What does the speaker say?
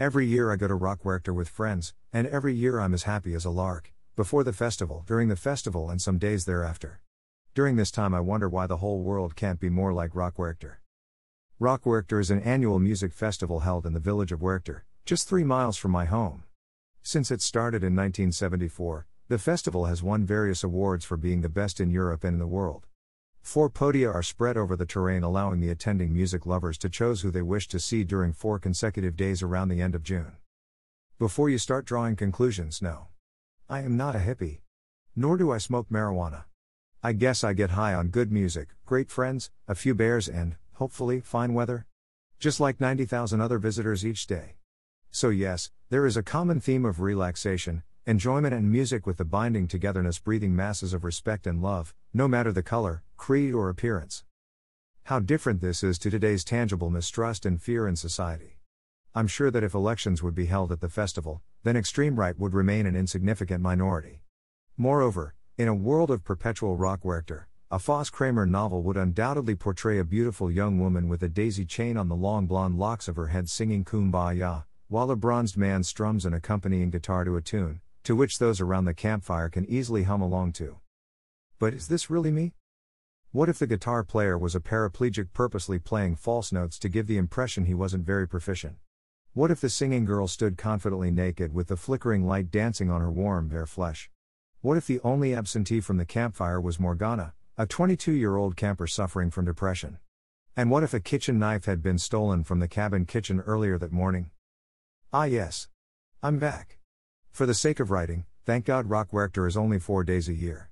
Every year I go to Rockwerchter with friends, and every year I'm as happy as a lark, before the festival, during the festival, and some days thereafter. During this time, I wonder why the whole world can't be more like Rockwerchter. Rockwerchter is an annual music festival held in the village of Werchter, just three miles from my home. Since it started in 1974, the festival has won various awards for being the best in Europe and in the world. Four podia are spread over the terrain, allowing the attending music lovers to choose who they wish to see during four consecutive days around the end of June. Before you start drawing conclusions, no. I am not a hippie. Nor do I smoke marijuana. I guess I get high on good music, great friends, a few bears, and, hopefully, fine weather. Just like 90,000 other visitors each day. So, yes, there is a common theme of relaxation, enjoyment, and music with the binding togetherness breathing masses of respect and love, no matter the color, creed, or appearance. How different this is to today's tangible mistrust and fear in society. I'm sure that if elections would be held at the festival, then extreme right would remain an insignificant minority. Moreover, in a world of perpetual Rockwerchter, a Foss Kramer novel would undoubtedly portray a beautiful young woman with a daisy chain on the long blonde locks of her head singing Kumbaya, while a bronzed man strums an accompanying guitar to a tune, to which those around the campfire can easily hum along to. But is this really me? What if the guitar player was a paraplegic purposely playing false notes to give the impression he wasn't very proficient? What if the singing girl stood confidently naked with the flickering light dancing on her warm, bare flesh? What if the only absentee from the campfire was Morgana, a 22 year old camper suffering from depression? And what if a kitchen knife had been stolen from the cabin kitchen earlier that morning? Ah, yes. I'm back. For the sake of writing, thank God Rockwerchter is only four days a year.